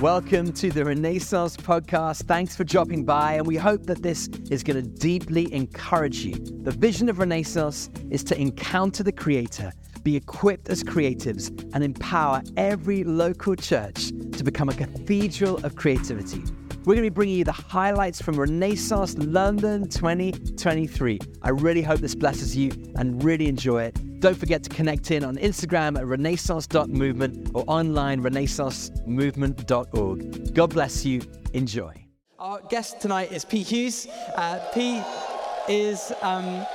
Welcome to the Renaissance podcast. Thanks for dropping by, and we hope that this is going to deeply encourage you. The vision of Renaissance is to encounter the Creator, be equipped as creatives, and empower every local church to become a cathedral of creativity. We're going to be bringing you the highlights from Renaissance London 2023. I really hope this blesses you and really enjoy it. Don't forget to connect in on Instagram at renaissance.movement or online renaissancemovement.org. God bless you. Enjoy. Our guest tonight is Pete Hughes. Uh, Pete is. Um,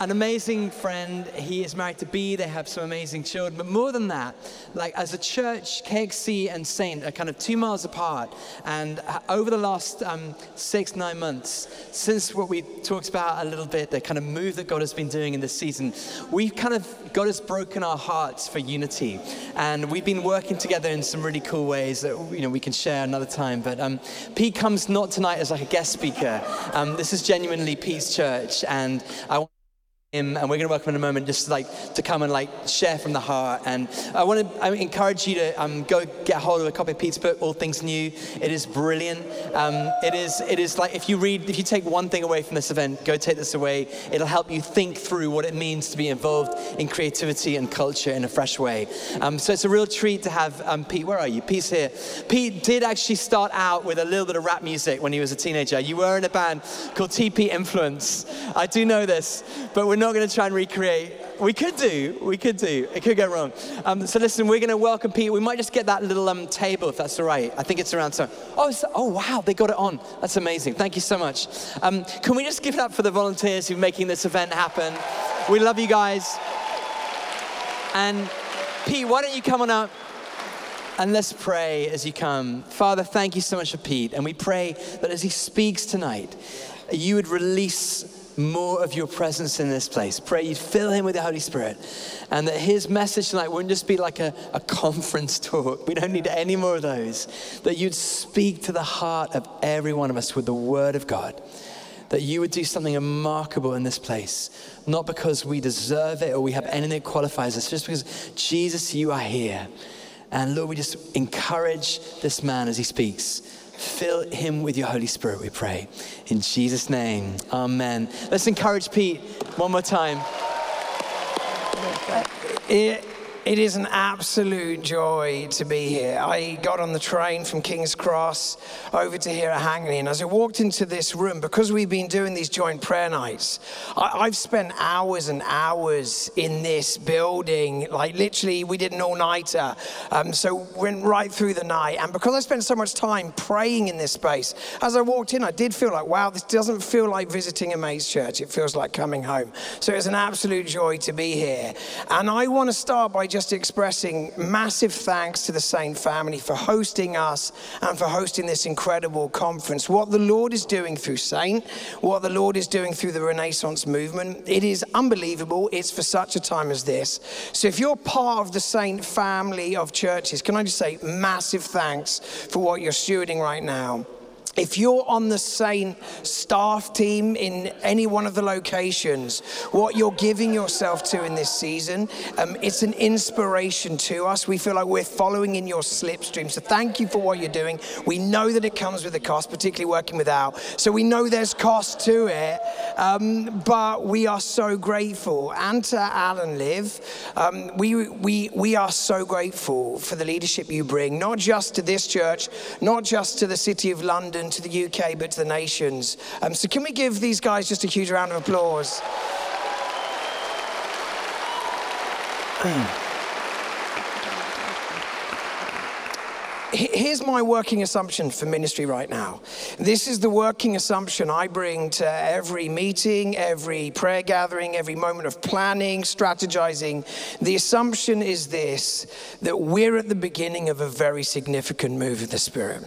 an amazing friend. He is married to B. They have some amazing children. But more than that, like as a church, KXC and Saint are kind of two miles apart. And uh, over the last um, six, nine months, since what we talked about a little bit, the kind of move that God has been doing in this season, we've kind of, God has broken our hearts for unity. And we've been working together in some really cool ways that, you know, we can share another time. But um, Pete comes not tonight as like a guest speaker. Um, this is genuinely Pete's church. And I want and we're going to welcome in a moment just like to come and like share from the heart. And I want to I encourage you to um, go get hold of a copy of Pete's book, All Things New. It is brilliant. Um, it is it is like if you read, if you take one thing away from this event, go take this away. It'll help you think through what it means to be involved in creativity and culture in a fresh way. Um, so it's a real treat to have um, Pete. Where are you? Pete's here. Pete did actually start out with a little bit of rap music when he was a teenager. You were in a band called TP Influence. I do know this, but we're not going to try and recreate. We could do, we could do. It could go wrong. Um, so listen, we're going to welcome Pete. We might just get that little um, table if that's all right. I think it's around so. Oh, oh wow, they got it on. That's amazing. Thank you so much. Um, can we just give it up for the volunteers who are making this event happen? We love you guys. And Pete, why don't you come on up? And let's pray as you come. Father, thank you so much for Pete. And we pray that as he speaks tonight, you would release more of your presence in this place. Pray you'd fill him with the Holy Spirit and that his message tonight wouldn't just be like a, a conference talk. We don't need any more of those. That you'd speak to the heart of every one of us with the word of God. That you would do something remarkable in this place, not because we deserve it or we have anything that qualifies us, just because Jesus, you are here. And Lord, we just encourage this man as he speaks. Fill him with your Holy Spirit, we pray. In Jesus' name, amen. Let's encourage Pete one more time. It, it is an absolute joy to be here. I got on the train from King's Cross over to here at Hangley, and as I walked into this room, because we've been doing these joint prayer nights, I, have spent hours and hours in this building. Like literally, we did an all-nighter, um, so went right through the night. And because I spent so much time praying in this space, as I walked in, I did feel like, wow, this doesn't feel like visiting a mate's church. It feels like coming home. So it's an absolute joy to be here. And I want to start by just expressing massive thanks to the Saint family for hosting us and for hosting this incredible conference. What the Lord is doing through Saint, what the Lord is doing through the Renaissance movement, it is unbelievable. It's for such a time as this. So if you're part of the Saint family of churches, can I just say massive thanks for what you're stewarding right now? If you're on the same staff team in any one of the locations, what you're giving yourself to in this season, um, it's an inspiration to us. We feel like we're following in your slipstream. So thank you for what you're doing. We know that it comes with a cost, particularly working without. So we know there's cost to it, um, but we are so grateful. And to Al and Liv, um, we, we, we are so grateful for the leadership you bring, not just to this church, not just to the city of London to the UK, but to the nations. Um, so, can we give these guys just a huge round of applause? Here's my working assumption for ministry right now. This is the working assumption I bring to every meeting, every prayer gathering, every moment of planning, strategizing. The assumption is this that we're at the beginning of a very significant move of the Spirit.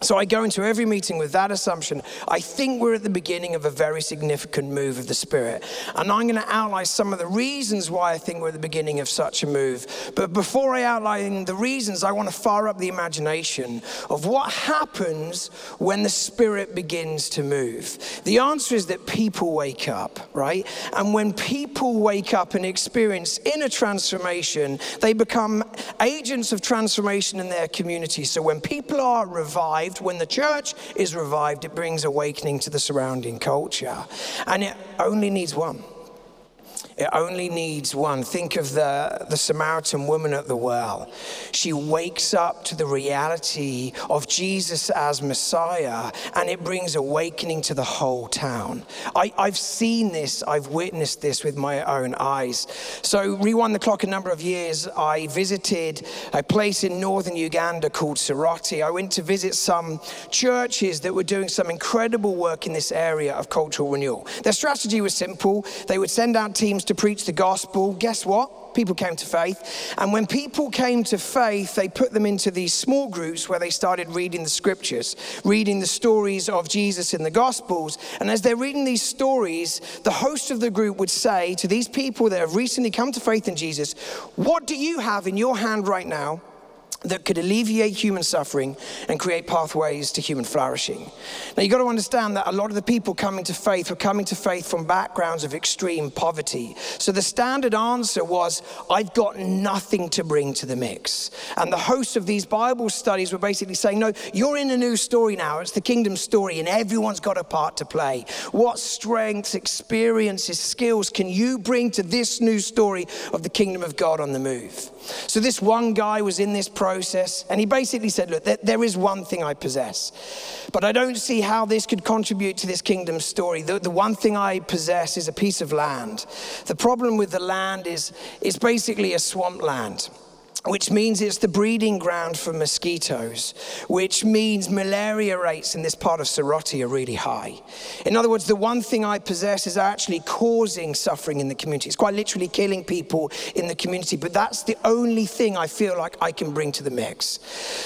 So I go into every meeting with that assumption. I think we're at the beginning of a very significant move of the Spirit. And I'm going to outline some of the reasons why I think we're at the beginning of such a move. But before I outline the reasons, I want to fire up the imagination of what happens when the Spirit begins to move. The answer is that people wake up, right? And when people wake up and experience inner transformation, they become agents of transformation in their community. So when people are revived, revived, when the church is revived, it brings awakening to the surrounding culture. And it only needs one. It only needs one. Think of the, the Samaritan woman at the well. She wakes up to the reality of Jesus as Messiah, and it brings awakening to the whole town. I, I've seen this, I've witnessed this with my own eyes. So, rewind the clock a number of years, I visited a place in northern Uganda called Soroti. I went to visit some churches that were doing some incredible work in this area of cultural renewal. Their strategy was simple they would send out teams to preach the gospel, guess what? People came to faith. And when people came to faith, they put them into these small groups where they started reading the scriptures, reading the stories of Jesus in the gospels. And as they're reading these stories, the host of the group would say to these people that have recently come to faith in Jesus, What do you have in your hand right now that could alleviate human suffering and create pathways to human flourishing. Now, you've got to understand that a lot of the people coming to faith were coming to faith from backgrounds of extreme poverty. So the standard answer was, I've got nothing to bring to the mix. And the hosts of these Bible studies were basically saying, No, you're in a new story now. It's the kingdom story, and everyone's got a part to play. What strengths, experiences, skills can you bring to this new story of the kingdom of God on the move? So this one guy was in this process, and he basically said, Look, there, there is one thing I possess, but I don't see how this could contribute to this kingdom story. The, the one thing I possess is a piece of land. The problem with the land is it's basically a swamp land which means it's the breeding ground for mosquitoes, which means malaria rates in this part of Soroti are really high. In other words, the one thing I possess is actually causing suffering in the community. It's quite literally killing people in the community, but that's the only thing I feel like I can bring to the mix.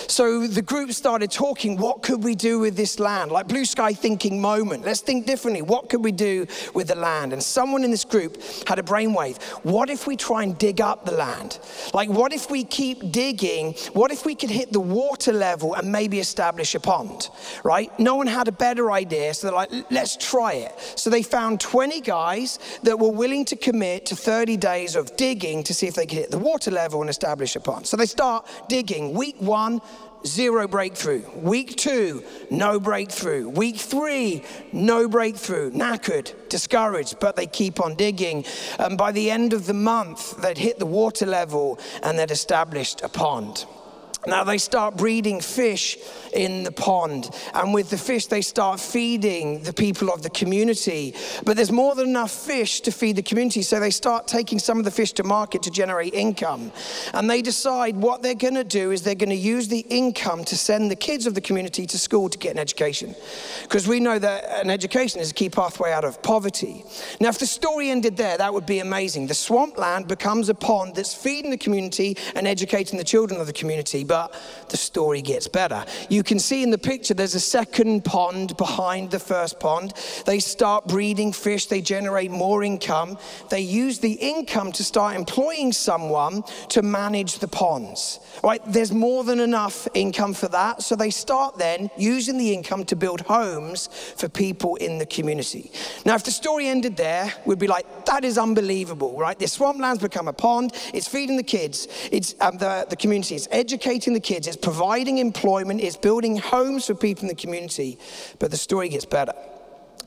So the group started talking what could we do with this land? Like blue sky thinking moment. Let's think differently. What could we do with the land? And someone in this group had a brainwave. What if we try and dig up the land? Like, what if we keep digging, what if we could hit the water level and maybe establish a pond, right? No one had a better idea, so they're like, let's try it. So they found 20 guys that were willing to commit to 30 days of digging to see if they could hit the water level and establish a pond. So they start digging. Week one, zero breakthrough. Week two, no breakthrough. Week three, no breakthrough. Knackered, discouraged, but they keep on digging. And by the end of the month, they'd hit the water level and they'd established a pond. Now they start breeding fish in the pond, and with the fish, they start feeding the people of the community. But there's more than enough fish to feed the community, so they start taking some of the fish to market to generate income. And they decide what they're going to do is they're going to use the income to send the kids of the community to school to get an education. Because we know that an education is a key pathway out of poverty. Now, if the story ended there, that would be amazing. The swampland becomes a pond that's feeding the community and educating the children of the community but the story gets better. You can see in the picture there's a second pond behind the first pond. They start breeding fish, they generate more income. They use the income to start employing someone to manage the ponds. Right? There's more than enough income for that. So they start then using the income to build homes for people in the community. Now, if the story ended there, we'd be like, that is unbelievable, right? This swampland's become a pond. It's feeding the kids. It's um, the, the community. It's educating educating the kids, it's providing employment, it's building homes for people in the community. But the story gets better.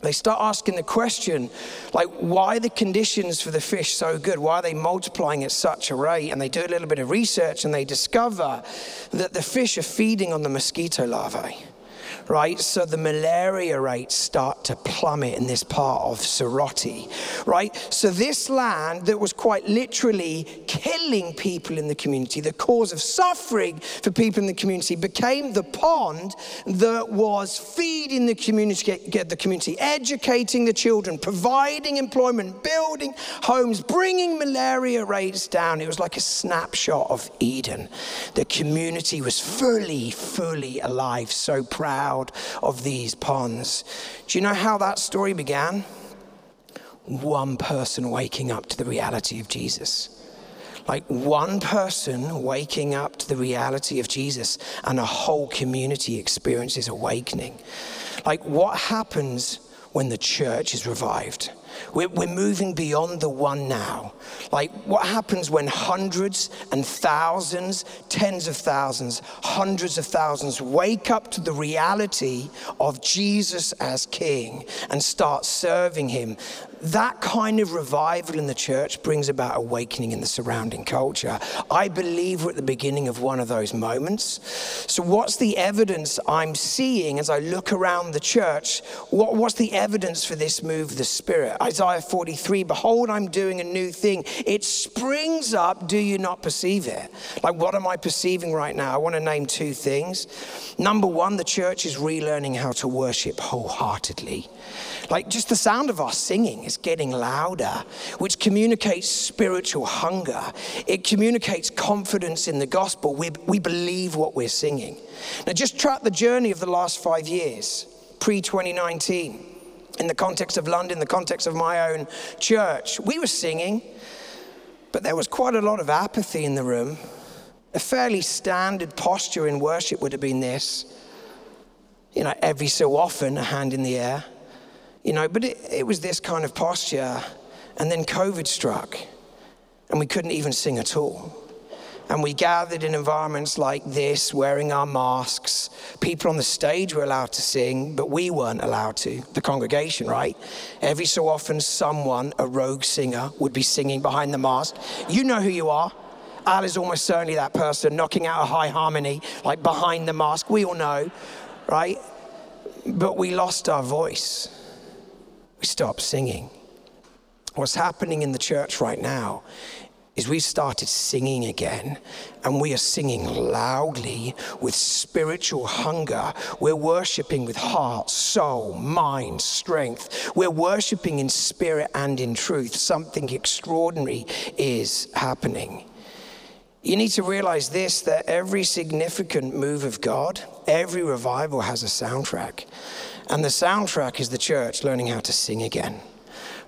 They start asking the question, like, why are the conditions for the fish so good? Why are they multiplying at such a rate? And they do a little bit of research and they discover that the fish are feeding on the mosquito larvae right? So the malaria rates start to plummet in this part of Soroti, right? So this land that was quite literally killing people in the community, the cause of suffering for people in the community, became the pond that was feeding the community, get the community, educating the children, providing employment, building homes, bringing malaria rates down. It was like a snapshot of Eden. The community was fully, fully alive, so proud of these ponds. Do you know how that story began? One person waking up to the reality of Jesus. Like one person waking up to the reality of Jesus, and a whole community experiences awakening. Like what happens when the church is revived? We're, we're moving beyond the one now. Like, what happens when hundreds and thousands, tens of thousands, hundreds of thousands wake up to the reality of Jesus as King and start serving Him? That kind of revival in the church brings about awakening in the surrounding culture. I believe we're at the beginning of one of those moments. So, what's the evidence I'm seeing as I look around the church? What, what's the evidence for this move of the Spirit? Isaiah 43 Behold, I'm doing a new thing. It springs up. Do you not perceive it? Like, what am I perceiving right now? I want to name two things. Number one, the church is relearning how to worship wholeheartedly. Like just the sound of our singing is getting louder, which communicates spiritual hunger. It communicates confidence in the gospel. We, we believe what we're singing. Now, just track the journey of the last five years, pre 2019, in the context of London, the context of my own church. We were singing, but there was quite a lot of apathy in the room. A fairly standard posture in worship would have been this you know, every so often, a hand in the air you know, but it, it was this kind of posture. And then COVID struck, and we couldn't even sing at all. And we gathered in environments like this, wearing our masks. People on the stage were allowed to sing, but we weren't allowed to, the congregation, right? Every so often, someone, a rogue singer, would be singing behind the mask. You know who you are. Al is almost certainly that person knocking out a high harmony, like behind the mask. We all know, right? But we lost our voice we stop singing. What's happening in the church right now is we've started singing again and we are singing loudly with spiritual hunger. We're worshiping with heart, soul, mind, strength. We're worshiping in spirit and in truth. Something extraordinary is happening. You need to realize this that every significant move of God, every revival has a soundtrack. And the soundtrack is the church learning how to sing again.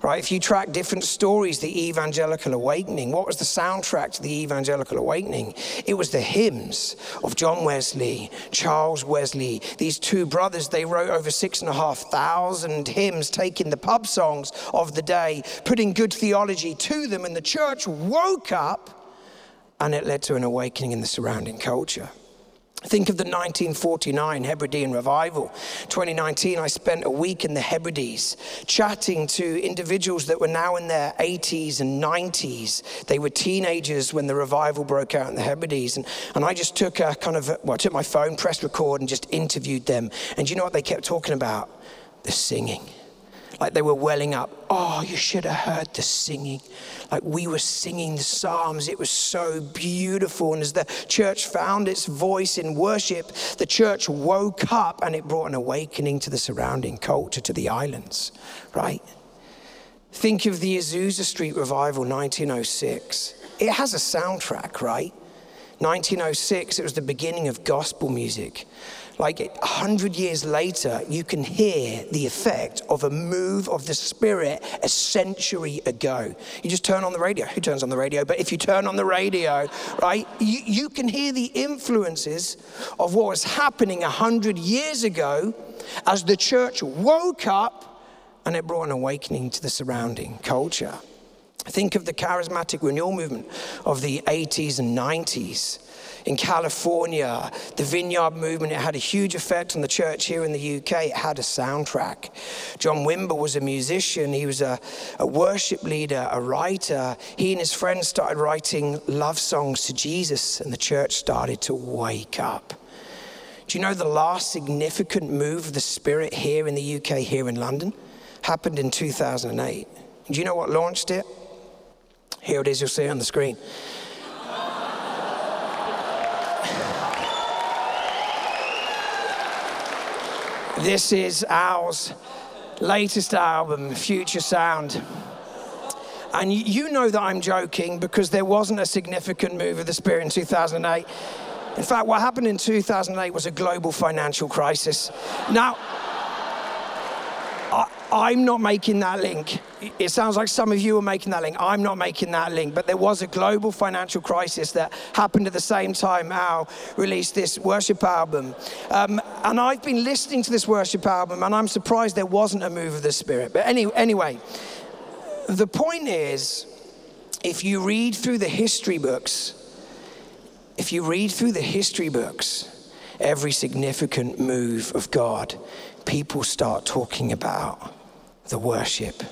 Right? If you track different stories, the evangelical awakening, what was the soundtrack to the evangelical awakening? It was the hymns of John Wesley, Charles Wesley. These two brothers, they wrote over six and a half thousand hymns, taking the pub songs of the day, putting good theology to them, and the church woke up, and it led to an awakening in the surrounding culture. Think of the 1949 Hebridean revival. 2019, I spent a week in the Hebrides chatting to individuals that were now in their 80s and 90s. They were teenagers when the revival broke out in the Hebrides. And, and I just took a kind of, well, I took my phone, pressed record, and just interviewed them. And you know what they kept talking about? The singing like they were welling up. Oh, you should have heard the singing. Like we were singing the Psalms. It was so beautiful. And as the church found its voice in worship, the church woke up and it brought an awakening to the surrounding culture, to the islands, right? Think of the Azusa Street Revival 1906. It has a soundtrack, right? 1906, it was the beginning of gospel music like a hundred years later, you can hear the effect of a move of the Spirit a century ago. You just turn on the radio. Who turns on the radio? But if you turn on the radio, right, you, you can hear the influences of what was happening a hundred years ago as the church woke up and it brought an awakening to the surrounding culture. Think of the charismatic renewal movement of the 80s and 90s in California, the vineyard movement, it had a huge effect on the church here in the UK. It had a soundtrack. John Wimber was a musician, he was a, a worship leader, a writer. He and his friends started writing love songs to Jesus, and the church started to wake up. Do you know the last significant move of the Spirit here in the UK, here in London, happened in 2008? Do you know what launched it? Here it is, you'll see it on the screen. This is Al's latest album, Future Sound. And you know that I'm joking because there wasn't a significant move of the Spirit in 2008. In fact, what happened in 2008 was a global financial crisis. Now, I, am not making that link. It sounds like some of you are making that link. I'm not making that link. But there was a global financial crisis that happened at the same time Al released this worship album. Um, and I've been listening to this worship album, and I'm surprised there wasn't a move of the Spirit. But any, anyway, the point is if you read through the history books, if you read through the history books, every significant move of God, people start talking about the worship,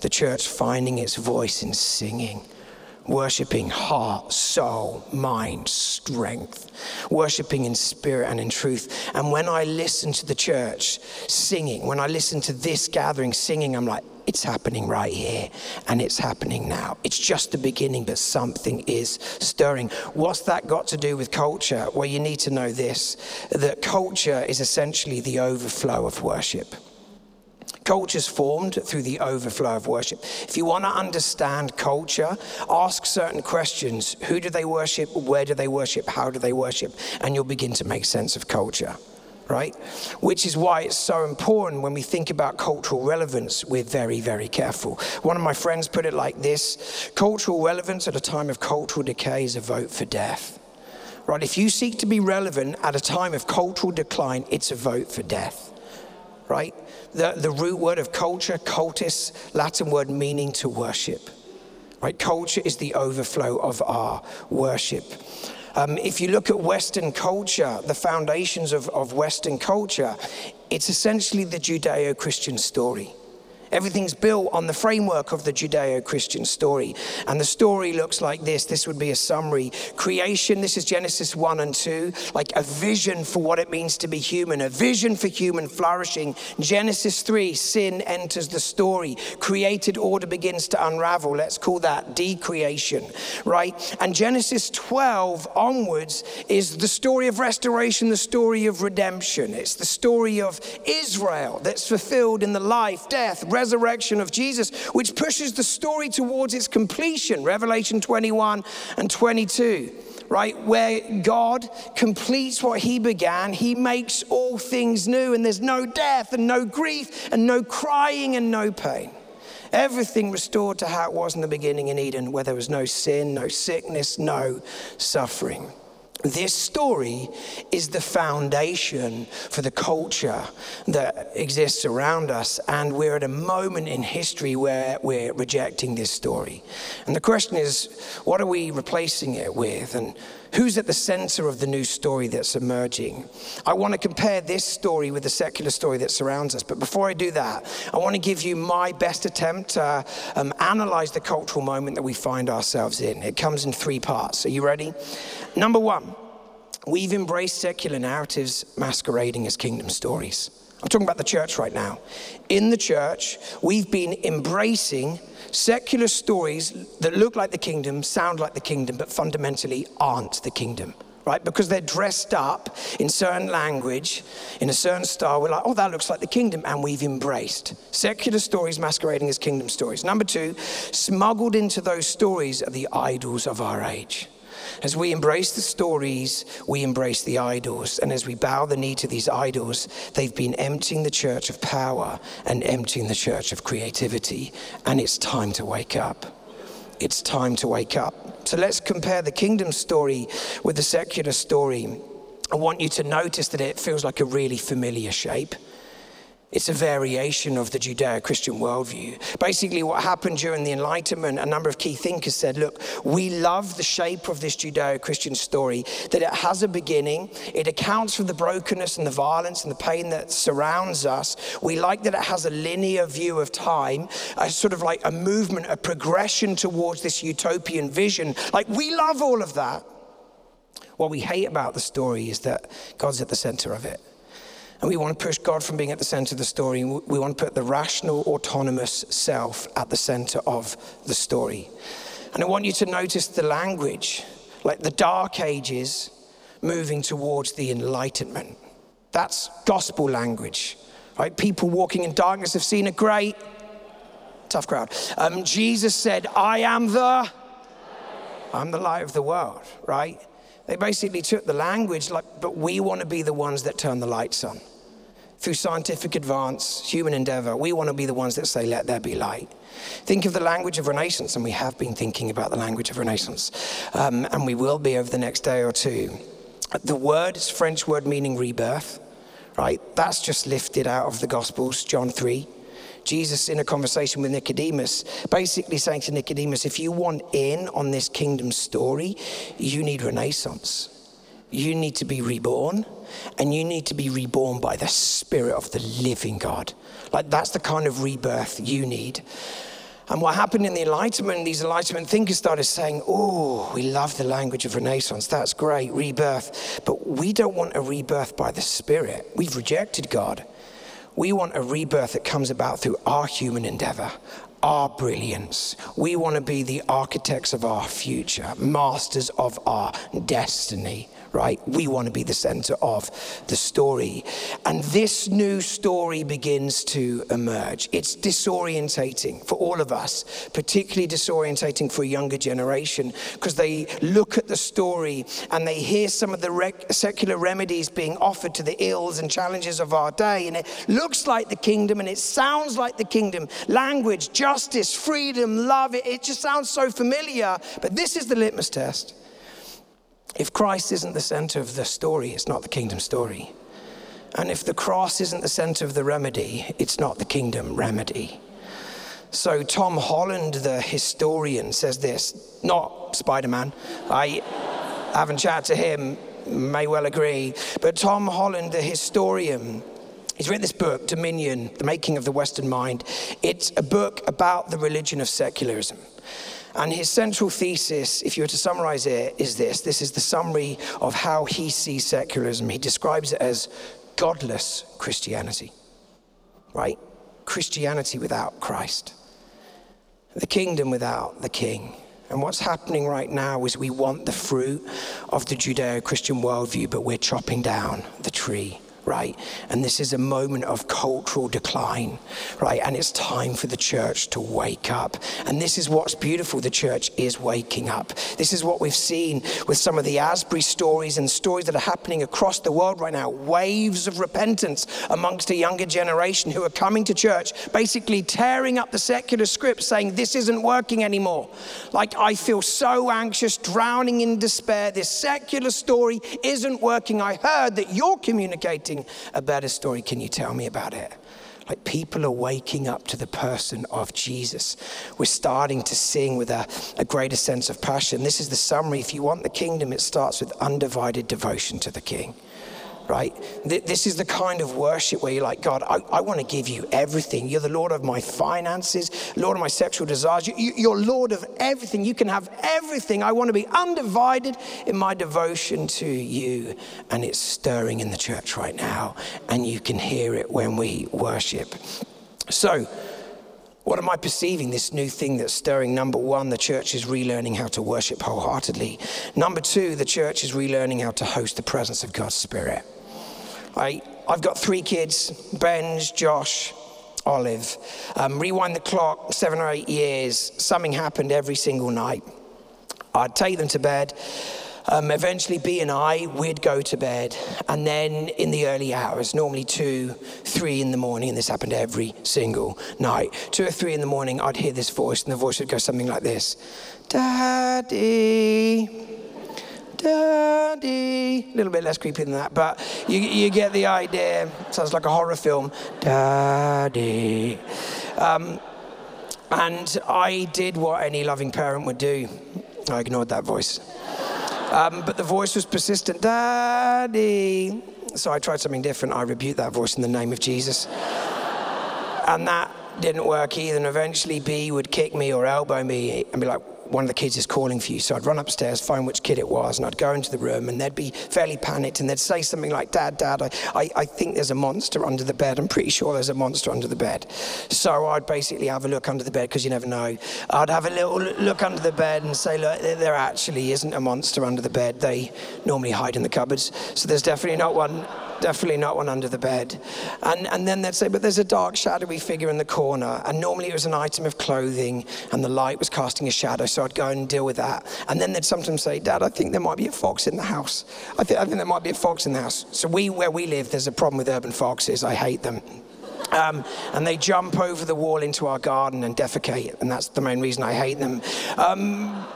the church finding its voice in singing, worshiping heart, soul, mind, strength, worshiping in spirit and in truth. And when I listen to the church singing, when I listen to this gathering singing, I'm like, it's happening right here and it's happening now. It's just the beginning, but something is stirring. What's that got to do with culture? Well, you need to know this that culture is essentially the overflow of worship. Culture's formed through the overflow of worship. If you want to understand culture, ask certain questions. Who do they worship? Where do they worship? How do they worship? And you'll begin to make sense of culture right? Which is why it's so important when we think about cultural relevance, we're very, very careful. One of my friends put it like this cultural relevance at a time of cultural decay is a vote for death. Right? If you seek to be relevant at a time of cultural decline, it's a vote for death. Right? The, the root word of culture, cultus, Latin word meaning to worship. Right? Culture is the overflow of our worship. Um, if you look at Western culture, the foundations of, of Western culture, it's essentially the Judeo Christian story. Everything's built on the framework of the Judeo Christian story. And the story looks like this. This would be a summary. Creation, this is Genesis 1 and 2, like a vision for what it means to be human, a vision for human flourishing. Genesis 3, sin enters the story. Created order begins to unravel. Let's call that decreation, right? And Genesis 12 onwards is the story of restoration, the story of redemption. It's the story of Israel that's fulfilled in the life, death, resurrection resurrection of Jesus, which pushes the story towards its completion, Revelation 21 and 22 right? Where God completes what He began, He makes all things new, and there's no death and no grief and no crying and no pain. Everything restored to how it was in the beginning in Eden, where there was no sin, no sickness, no suffering. This story is the foundation for the culture that exists around us, and we're at a moment in history where we're rejecting this story. And the question is, what are we replacing it with? And who's at the center of the new story that's emerging? I want to compare this story with the secular story that surrounds us. But before I do that, I want to give you my best attempt to um, analyze the cultural moment that we find ourselves in. It comes in three parts. Are you ready? Number one, we've embraced secular narratives masquerading as kingdom stories. I'm talking about the church right now. In the church, we've been embracing secular stories that look like the kingdom, sound like the kingdom, but fundamentally aren't the kingdom, right? Because they're dressed up in certain language, in a certain style. We're like, oh, that looks like the kingdom, and we've embraced secular stories masquerading as kingdom stories. Number two, smuggled into those stories are the idols of our age. As we embrace the stories, we embrace the idols. And as we bow the knee to these idols, they've been emptying the church of power and emptying the church of creativity. And it's time to wake up. It's time to wake up. So let's compare the kingdom story with the secular story. I want you to notice that it feels like a really familiar shape. It's a variation of the Judeo Christian worldview. Basically, what happened during the Enlightenment, a number of key thinkers said, Look, we love the shape of this Judeo Christian story, that it has a beginning, it accounts for the brokenness and the violence and the pain that surrounds us. We like that it has a linear view of time, a sort of like a movement, a progression towards this utopian vision. Like, we love all of that. What we hate about the story is that God's at the center of it. And we want to push God from being at the center of the story. We want to put the rational, autonomous self at the center of the story. And I want you to notice the language, like the dark ages moving towards the enlightenment. That's gospel language, right? People walking in darkness have seen a great, tough crowd. Um, Jesus said, I am the, I'm the light of the world, right? They basically took the language, like, but we want to be the ones that turn the lights on through scientific advance, human endeavor, we want to be the ones that say, let there be light. Think of the language of Renaissance, and we have been thinking about the language of Renaissance, um, and we will be over the next day or two. The word is French word meaning rebirth, right? That's just lifted out of the Gospels, John 3. Jesus, in a conversation with Nicodemus, basically saying to Nicodemus, if you want in on this kingdom story, you need Renaissance. You need to be reborn and you need to be reborn by the Spirit of the living God. Like that's the kind of rebirth you need. And what happened in the Enlightenment, these Enlightenment thinkers started saying, Oh, we love the language of Renaissance. That's great, rebirth. But we don't want a rebirth by the Spirit. We've rejected God. We want a rebirth that comes about through our human endeavor, our brilliance. We want to be the architects of our future, masters of our destiny right? We want to be the center of the story. And this new story begins to emerge. It's disorientating for all of us, particularly disorientating for a younger generation, because they look at the story and they hear some of the rec- secular remedies being offered to the ills and challenges of our day. And it looks like the kingdom and it sounds like the kingdom language, justice, freedom, love. It, it just sounds so familiar. But this is the litmus test. If Christ isn't the center of the story, it's not the kingdom story. And if the cross isn't the center of the remedy, it's not the kingdom remedy. So, Tom Holland, the historian, says this, not Spider Man. I haven't chatted to him, may well agree. But Tom Holland, the historian, He's written this book, Dominion, The Making of the Western Mind. It's a book about the religion of secularism. And his central thesis, if you were to summarize it, is this this is the summary of how he sees secularism. He describes it as godless Christianity, right? Christianity without Christ, the kingdom without the king. And what's happening right now is we want the fruit of the Judeo Christian worldview, but we're chopping down the tree right? And this is a moment of cultural decline, right? And it's time for the church to wake up. And this is what's beautiful the church is waking up. This is what we've seen with some of the Asbury stories and stories that are happening across the world right now waves of repentance amongst a younger generation who are coming to church, basically tearing up the secular script, saying, This isn't working anymore. Like, I feel so anxious, drowning in despair. This secular story isn't working. I heard that you're communicating a better story. Can you tell me about it? Like people are waking up to the person of Jesus. We're starting to sing with a, a greater sense of passion. This is the summary. If you want the kingdom, it starts with undivided devotion to the king right? This is the kind of worship where you're like, God, I, I want to give you everything. You're the Lord of my finances, Lord of my sexual desires. You, are Lord of everything. You can have everything. I want to be undivided in my devotion to you. And it's stirring in the church right now. And you can hear it when we worship. So, what am I perceiving? This new thing that's stirring. Number one, the church is relearning how to worship wholeheartedly. Number two, the church is relearning how to host the presence of God's Spirit. I, I've got three kids Benj, Josh, Olive. Um, rewind the clock seven or eight years, something happened every single night. I'd take them to bed. Um, eventually, B and I, we'd go to bed. And then in the early hours, normally two, three in the morning, and this happened every single night, two or three in the morning, I'd hear this voice, and the voice would go something like this Daddy, Daddy. A little bit less creepy than that, but you, you get the idea. Sounds like a horror film. Daddy. Um, and I did what any loving parent would do. I ignored that voice. Um, but the voice was persistent, Daddy. So I tried something different. I rebuked that voice in the name of Jesus. and that didn't work either. And eventually, B would kick me or elbow me and be like, one of the kids is calling for you. So I'd run upstairs, find which kid it was, and I'd go into the room, and they'd be fairly panicked, and they'd say something like, Dad, Dad, I, I, I think there's a monster under the bed. I'm pretty sure there's a monster under the bed. So I'd basically have a look under the bed, because you never know. I'd have a little look under the bed and say, Look, there actually isn't a monster under the bed. They normally hide in the cupboards. So there's definitely not one definitely not one under the bed. And, and then they'd say, but there's a dark, shadowy figure in the corner. And normally it was an item of clothing, and the light was casting a shadow, so I'd go and deal with that. And then they'd sometimes say, Dad, I think there might be a fox in the house. I, th- I think there might be a fox in the house. So we, where we live, there's a problem with urban foxes. I hate them. Um, and they jump over the wall into our garden and defecate, and that's the main reason I hate them. Um,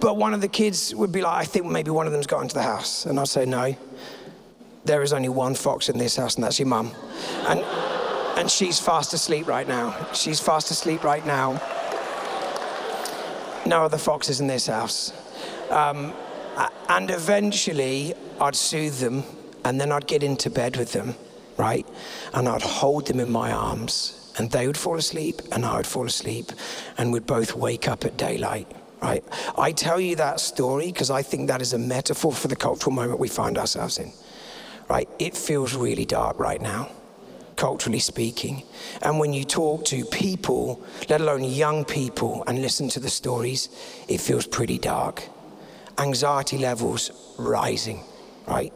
but one of the kids would be like, I think maybe one of them's got into the house. And I'd say, no, there is only one fox in this house, and that's your mum. And, and she's fast asleep right now. She's fast asleep right now. No other foxes in this house. Um, and eventually, I'd soothe them, and then I'd get into bed with them, right? And I'd hold them in my arms, and they would fall asleep, and I would fall asleep, and we'd both wake up at daylight right? I tell you that story because I think that is a metaphor for the cultural moment we find ourselves in right? It feels really dark right now, culturally speaking. And when you talk to people, let alone young people, and listen to the stories, it feels pretty dark. Anxiety levels rising, right?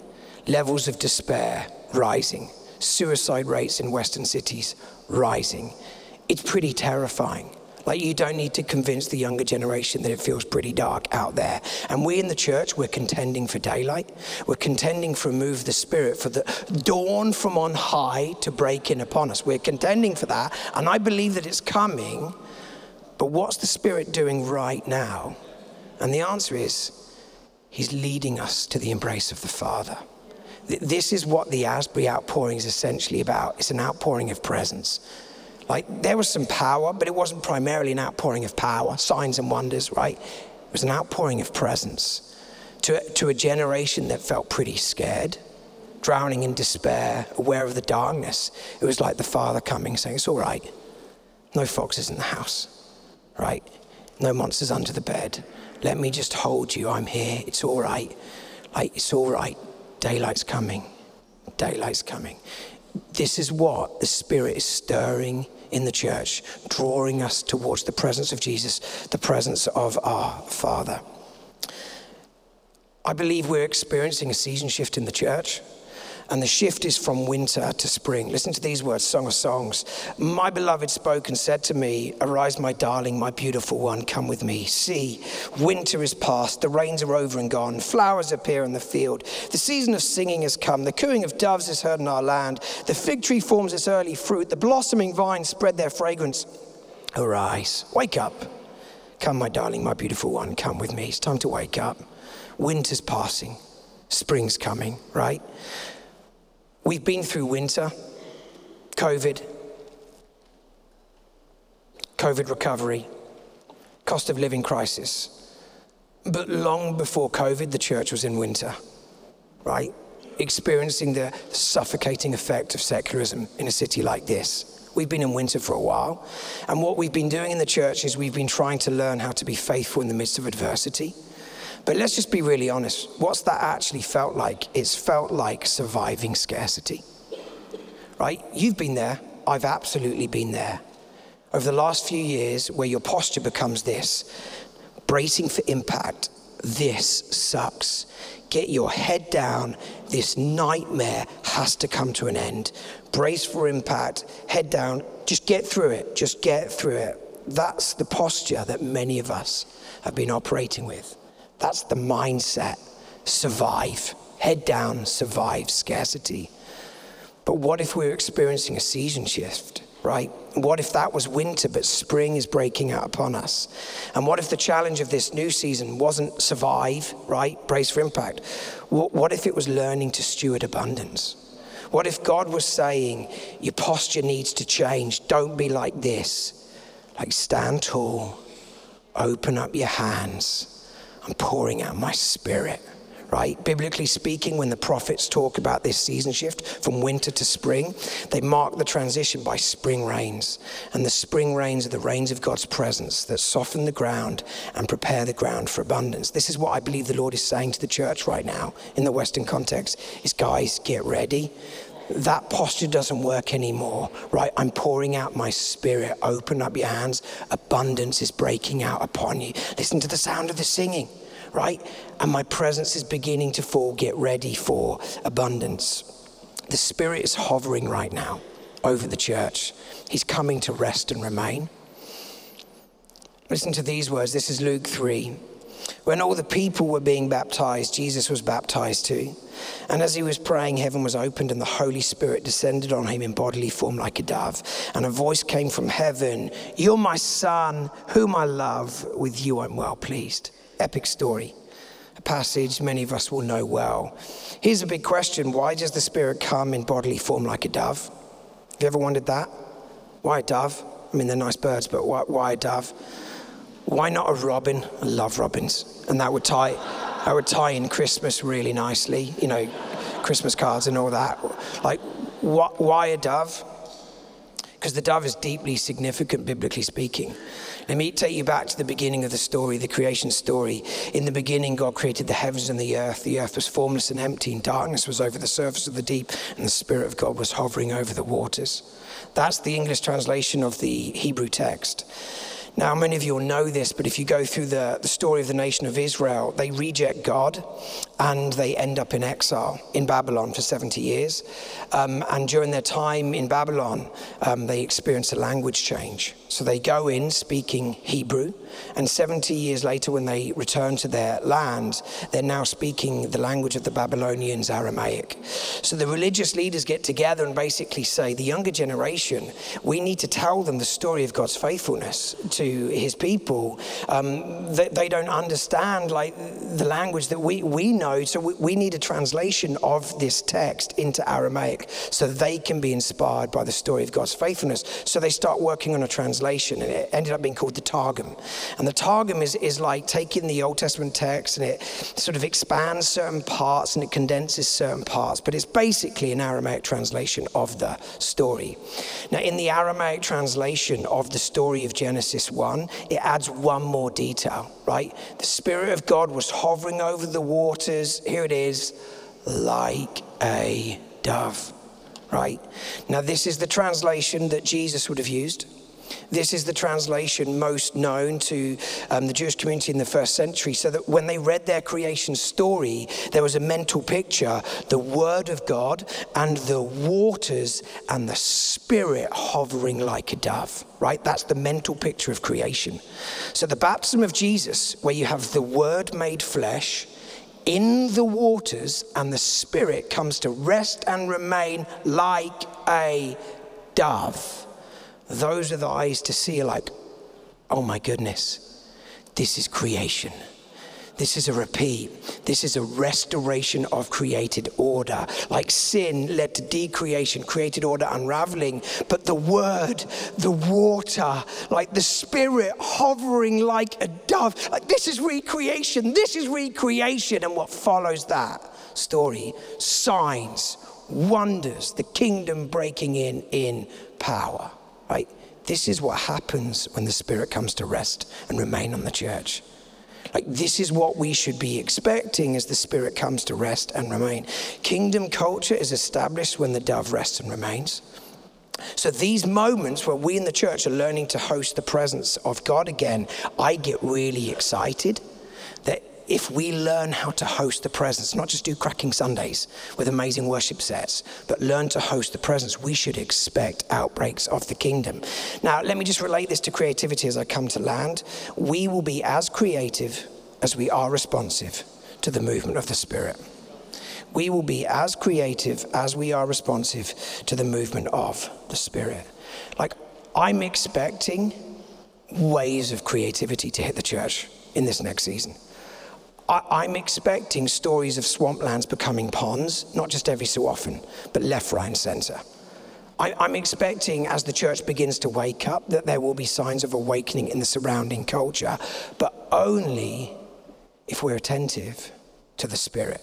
Levels of despair rising. Suicide rates in Western cities rising. It's pretty terrifying. Like, you don't need to convince the younger generation that it feels pretty dark out there. And we in the church, we're contending for daylight. We're contending for a move of the Spirit, for the dawn from on high to break in upon us. We're contending for that. And I believe that it's coming. But what's the Spirit doing right now? And the answer is, He's leading us to the embrace of the Father. This is what the Asbury outpouring is essentially about. It's an outpouring of presence. Like there was some power, but it wasn't primarily an outpouring of power, signs and wonders, right? It was an outpouring of presence to, to a generation that felt pretty scared, drowning in despair, aware of the darkness. It was like the Father coming saying, It's all right. No foxes in the house, right? No monsters under the bed. Let me just hold you. I'm here. It's all right. Like, it's all right. Daylight's coming. Daylight's coming. This is what the Spirit is stirring in the church, drawing us towards the presence of Jesus, the presence of our Father. I believe we're experiencing a season shift in the church. And the shift is from winter to spring. Listen to these words, Song of Songs. My beloved spoke and said to me, Arise, my darling, my beautiful one, come with me. See, winter is past, the rains are over and gone, flowers appear in the field. The season of singing has come, the cooing of doves is heard in our land. The fig tree forms its early fruit, the blossoming vines spread their fragrance. Arise, wake up. Come, my darling, my beautiful one, come with me. It's time to wake up. Winter's passing, spring's coming, right? We've been through winter, COVID, COVID recovery, cost of living crisis. But long before COVID, the church was in winter, right? Experiencing the suffocating effect of secularism in a city like this. We've been in winter for a while. And what we've been doing in the church is we've been trying to learn how to be faithful in the midst of adversity but let's just be really honest. What's that actually felt like? It's felt like surviving scarcity. Right? You've been there. I've absolutely been there. Over the last few years, where your posture becomes this bracing for impact, this sucks. Get your head down. This nightmare has to come to an end. Brace for impact, head down. Just get through it. Just get through it. That's the posture that many of us have been operating with. That's the mindset. Survive. Head down, survive scarcity. But what if we're experiencing a season shift, right? What if that was winter, but spring is breaking out upon us? And what if the challenge of this new season wasn't survive, right? Brace for impact. What if it was learning to steward abundance? What if God was saying, your posture needs to change? Don't be like this. Like, stand tall, open up your hands I'm pouring out my spirit right? Biblically speaking, when the prophets talk about this season shift from winter to spring, they mark the transition by spring rains. And the spring rains are the rains of God's presence that soften the ground and prepare the ground for abundance. This is what I believe the Lord is saying to the church right now in the Western context is guys, get ready that posture doesn't work anymore, right? I'm pouring out my spirit. Open up your hands. Abundance is breaking out upon you. Listen to the sound of the singing right? And my presence is beginning to fall. Get ready for abundance. The Spirit is hovering right now over the church. He's coming to rest and remain. Listen to these words. This is Luke 3. When all the people were being baptized, Jesus was baptized too. And as he was praying, heaven was opened and the Holy Spirit descended on him in bodily form like a dove. And a voice came from heaven You're my son, whom I love. With you I'm well pleased epic story, a passage many of us will know well. Here's a big question why does the Spirit come in bodily form like a dove? Have you ever wondered that? Why a dove? I mean, they're nice birds, but why, why a dove? Why not a robin? I love robins. And that would tie, that would tie in Christmas really nicely, you know, Christmas cards and all that. Like, why a dove? Because the dove is deeply significant, biblically speaking. Let me take you back to the beginning of the story, the creation story. In the beginning, God created the heavens and the earth. The earth was formless and empty, and darkness was over the surface of the deep, and the Spirit of God was hovering over the waters. That's the English translation of the Hebrew text. Now, many of you will know this, but if you go through the, the story of the nation of Israel, they reject God and they end up in exile in Babylon for 70 years. Um, and during their time in Babylon, um, they experience a language change. So they go in speaking Hebrew, and 70 years later, when they return to their land, they're now speaking the language of the Babylonians, Aramaic. So the religious leaders get together and basically say, the younger generation, we need to tell them the story of God's faithfulness to his people. Um, they, they, don't understand like the language that we, we know, so we, we need a translation of this text into Aramaic so they can be inspired by the story of God's faithfulness. So they start working on a translation and it ended up being called the Targum. And the Targum is, is like taking the Old Testament text and it sort of expands certain parts and it condenses certain parts, but it's basically an Aramaic translation of the story. Now, in the Aramaic translation of the story of Genesis 1, it adds one more detail, right? The Spirit of God was hovering over the here it is, like a dove right? Now, this is the translation that Jesus would have used. This is the translation most known to um, the Jewish community in the first century, so that when they read their creation story, there was a mental picture the Word of God and the waters and the Spirit hovering like a dove, right? That's the mental picture of creation. So the baptism of Jesus, where you have the Word made flesh, in the waters, and the Spirit comes to rest and remain like a dove those are the eyes to see, like, oh my goodness, this is creation. This is a repeat. This is a restoration of created order. Like sin led to decreation, created order unraveling. But the word, the water, like the spirit hovering like a dove, like this is recreation. This is recreation. And what follows that story signs, wonders, the kingdom breaking in in power. Right? This is what happens when the Spirit comes to rest and remain on the church. Like, this is what we should be expecting as the Spirit comes to rest and remain. Kingdom culture is established when the dove rests and remains. So, these moments where we in the church are learning to host the presence of God again, I get really excited if we learn how to host the presence, not just do cracking Sundays with amazing worship sets, but learn to host the presence, we should expect outbreaks of the kingdom. Now, let me just relate this to creativity as I come to land. We will be as creative as we are responsive to the movement of the Spirit. We will be as creative as we are responsive to the movement of the Spirit. Like, I'm expecting waves of creativity to hit the church in this next season. I, am expecting stories of swamplands becoming ponds, not just every so often, but left, right, and center. I, I'm expecting as the church begins to wake up that there will be signs of awakening in the surrounding culture, but only if we're attentive to the Spirit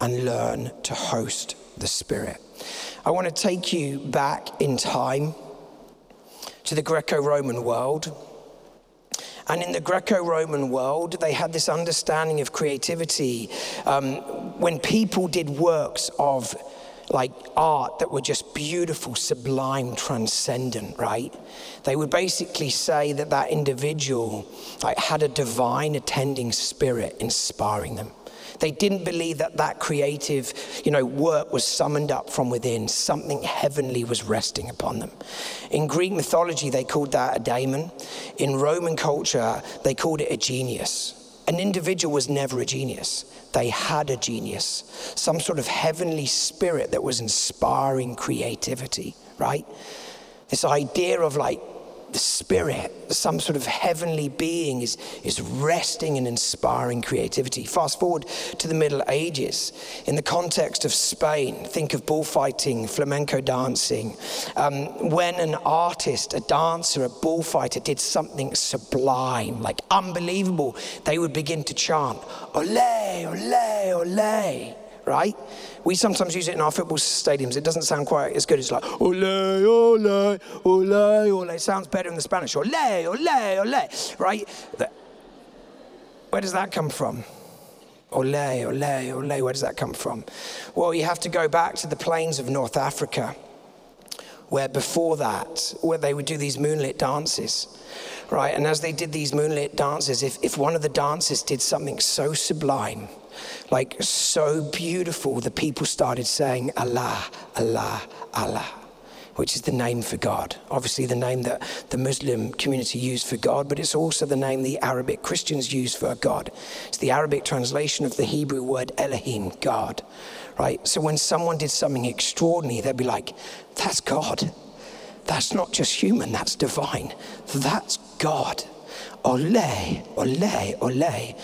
and learn to host the Spirit. I want to take you back in time to the Greco Roman world. And in the Greco Roman world, they had this understanding of creativity. Um, when people did works of like art that were just beautiful, sublime, transcendent, right? They would basically say that that individual like, had a divine attending spirit inspiring them. They didn't believe that that creative, you know, work was summoned up from within. Something heavenly was resting upon them. In Greek mythology, they called that a daemon. In Roman culture, they called it a genius. An individual was never a genius. They had a genius, some sort of heavenly spirit that was inspiring creativity, right? This idea of like the spirit, some sort of heavenly being is, is resting and inspiring creativity. Fast forward to the Middle Ages. In the context of Spain, think of bullfighting, flamenco dancing. Um, when an artist, a dancer, a bullfighter did something sublime, like unbelievable, they would begin to chant, ole, ole, ole right? We sometimes use it in our football stadiums. It doesn't sound quite as good. It's like, ole, ole, ole, ole. It sounds better in the Spanish. Ole, ole, ole, right? Where does that come from? Ole, ole, ole. Where does that come from? Well, you have to go back to the plains of North Africa, where before that, where they would do these moonlit dances, right? And as they did these moonlit dances, if, if one of the dancers did something so sublime, like so beautiful, the people started saying Allah, Allah, Allah, which is the name for God. Obviously, the name that the Muslim community used for God, but it's also the name the Arabic Christians use for God. It's the Arabic translation of the Hebrew word Elohim, God, right? So when someone did something extraordinary, they'd be like, that's God. That's not just human, that's divine. That's God. Ole, ole, ole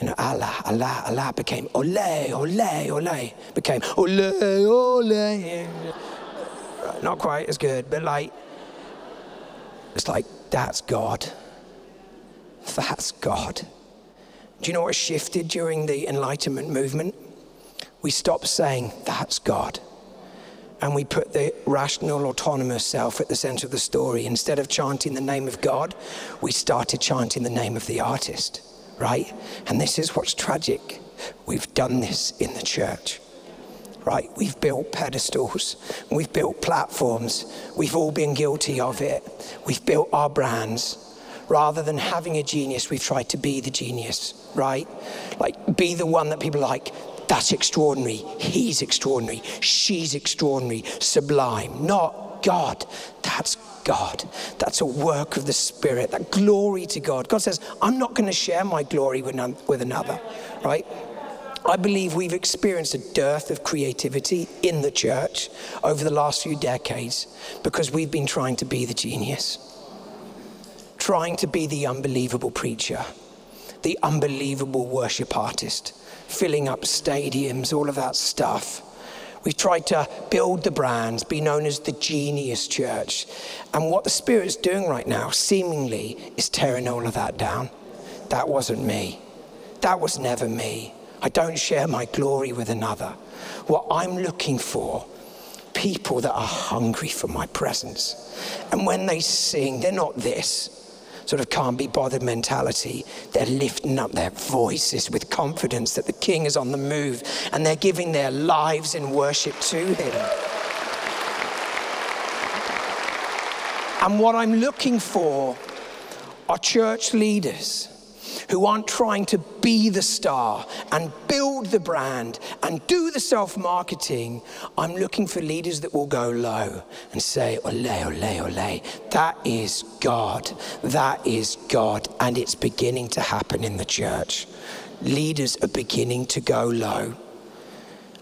you know, Allah, Allah, Allah became ole, ole, ole, became ole, ole. Not quite as good, but like, it's like, that's God. That's God. Do you know what shifted during the Enlightenment movement? We stopped saying, that's God. And we put the rational, autonomous self at the center of the story. Instead of chanting the name of God, we started chanting the name of the artist right? And this is what's tragic. We've done this in the church, right? We've built pedestals, we've built platforms, we've all been guilty of it. We've built our brands. Rather than having a genius, we've tried to be the genius, right? Like, be the one that people like. That's extraordinary. He's extraordinary. She's extraordinary. Sublime. Not God. That's God. That's a work of the Spirit, that glory to God. God says, I'm not going to share my glory with, none, with another, right? I believe we've experienced a dearth of creativity in the church over the last few decades because we've been trying to be the genius, trying to be the unbelievable preacher, the unbelievable worship artist, filling up stadiums, all of that stuff. We've tried to build the brands, be known as the genius church. And what the Spirit's doing right now, seemingly, is tearing all of that down. That wasn't me. That was never me. I don't share my glory with another. What I'm looking for, people that are hungry for my presence. And when they sing, they're not this sort of can't be bothered mentality. They're lifting up their voices with confidence that the King is on the move and they're giving their lives in worship to Him. And what I'm looking for are church leaders who aren't trying to be the star and build the brand and do the self marketing. I'm looking for leaders that will go low and say, Ole, ole, ole. That is God. That is God. And it's beginning to happen in the church. Leaders are beginning to go low.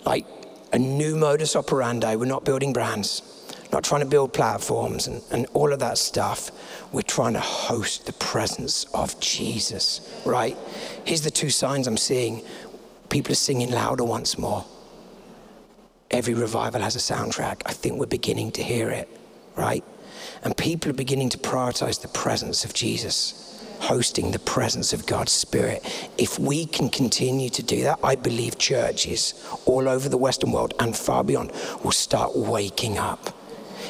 Like a new modus operandi. We're not building brands not trying to build platforms and, and all of that stuff. We're trying to host the presence of Jesus, right? Here's the two signs I'm seeing people are singing louder once more. Every revival has a soundtrack. I think we're beginning to hear it, right? And people are beginning to prioritize the presence of Jesus. hosting the presence of God's Spirit. If we can continue to do that, I believe churches all over the Western world and far beyond will start waking up.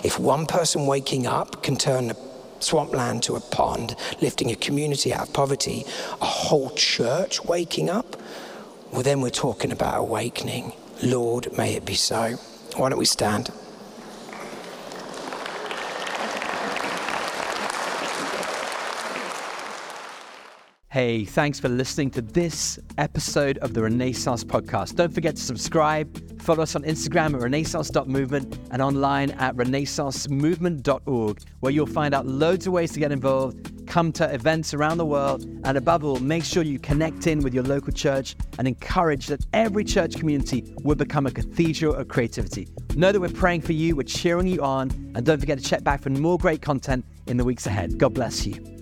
If one person waking up can turn a swampland to a pond, lifting a community out of poverty, a whole church waking up, well, then we're talking about awakening. Lord, may it be so. Why don't we stand? Hey, thanks for listening to this episode of the Renaissance Podcast. Don't forget to subscribe, follow us on Instagram at renaissance.movement and online at renaissancemovement.org, where you'll find out loads of ways to get involved, come to events around the world, and above all, make sure you connect in with your local church and encourage that every church community will become a cathedral of creativity. Know that we're praying for you, we're cheering you on, and don't forget to check back for more great content in the weeks ahead. God bless you.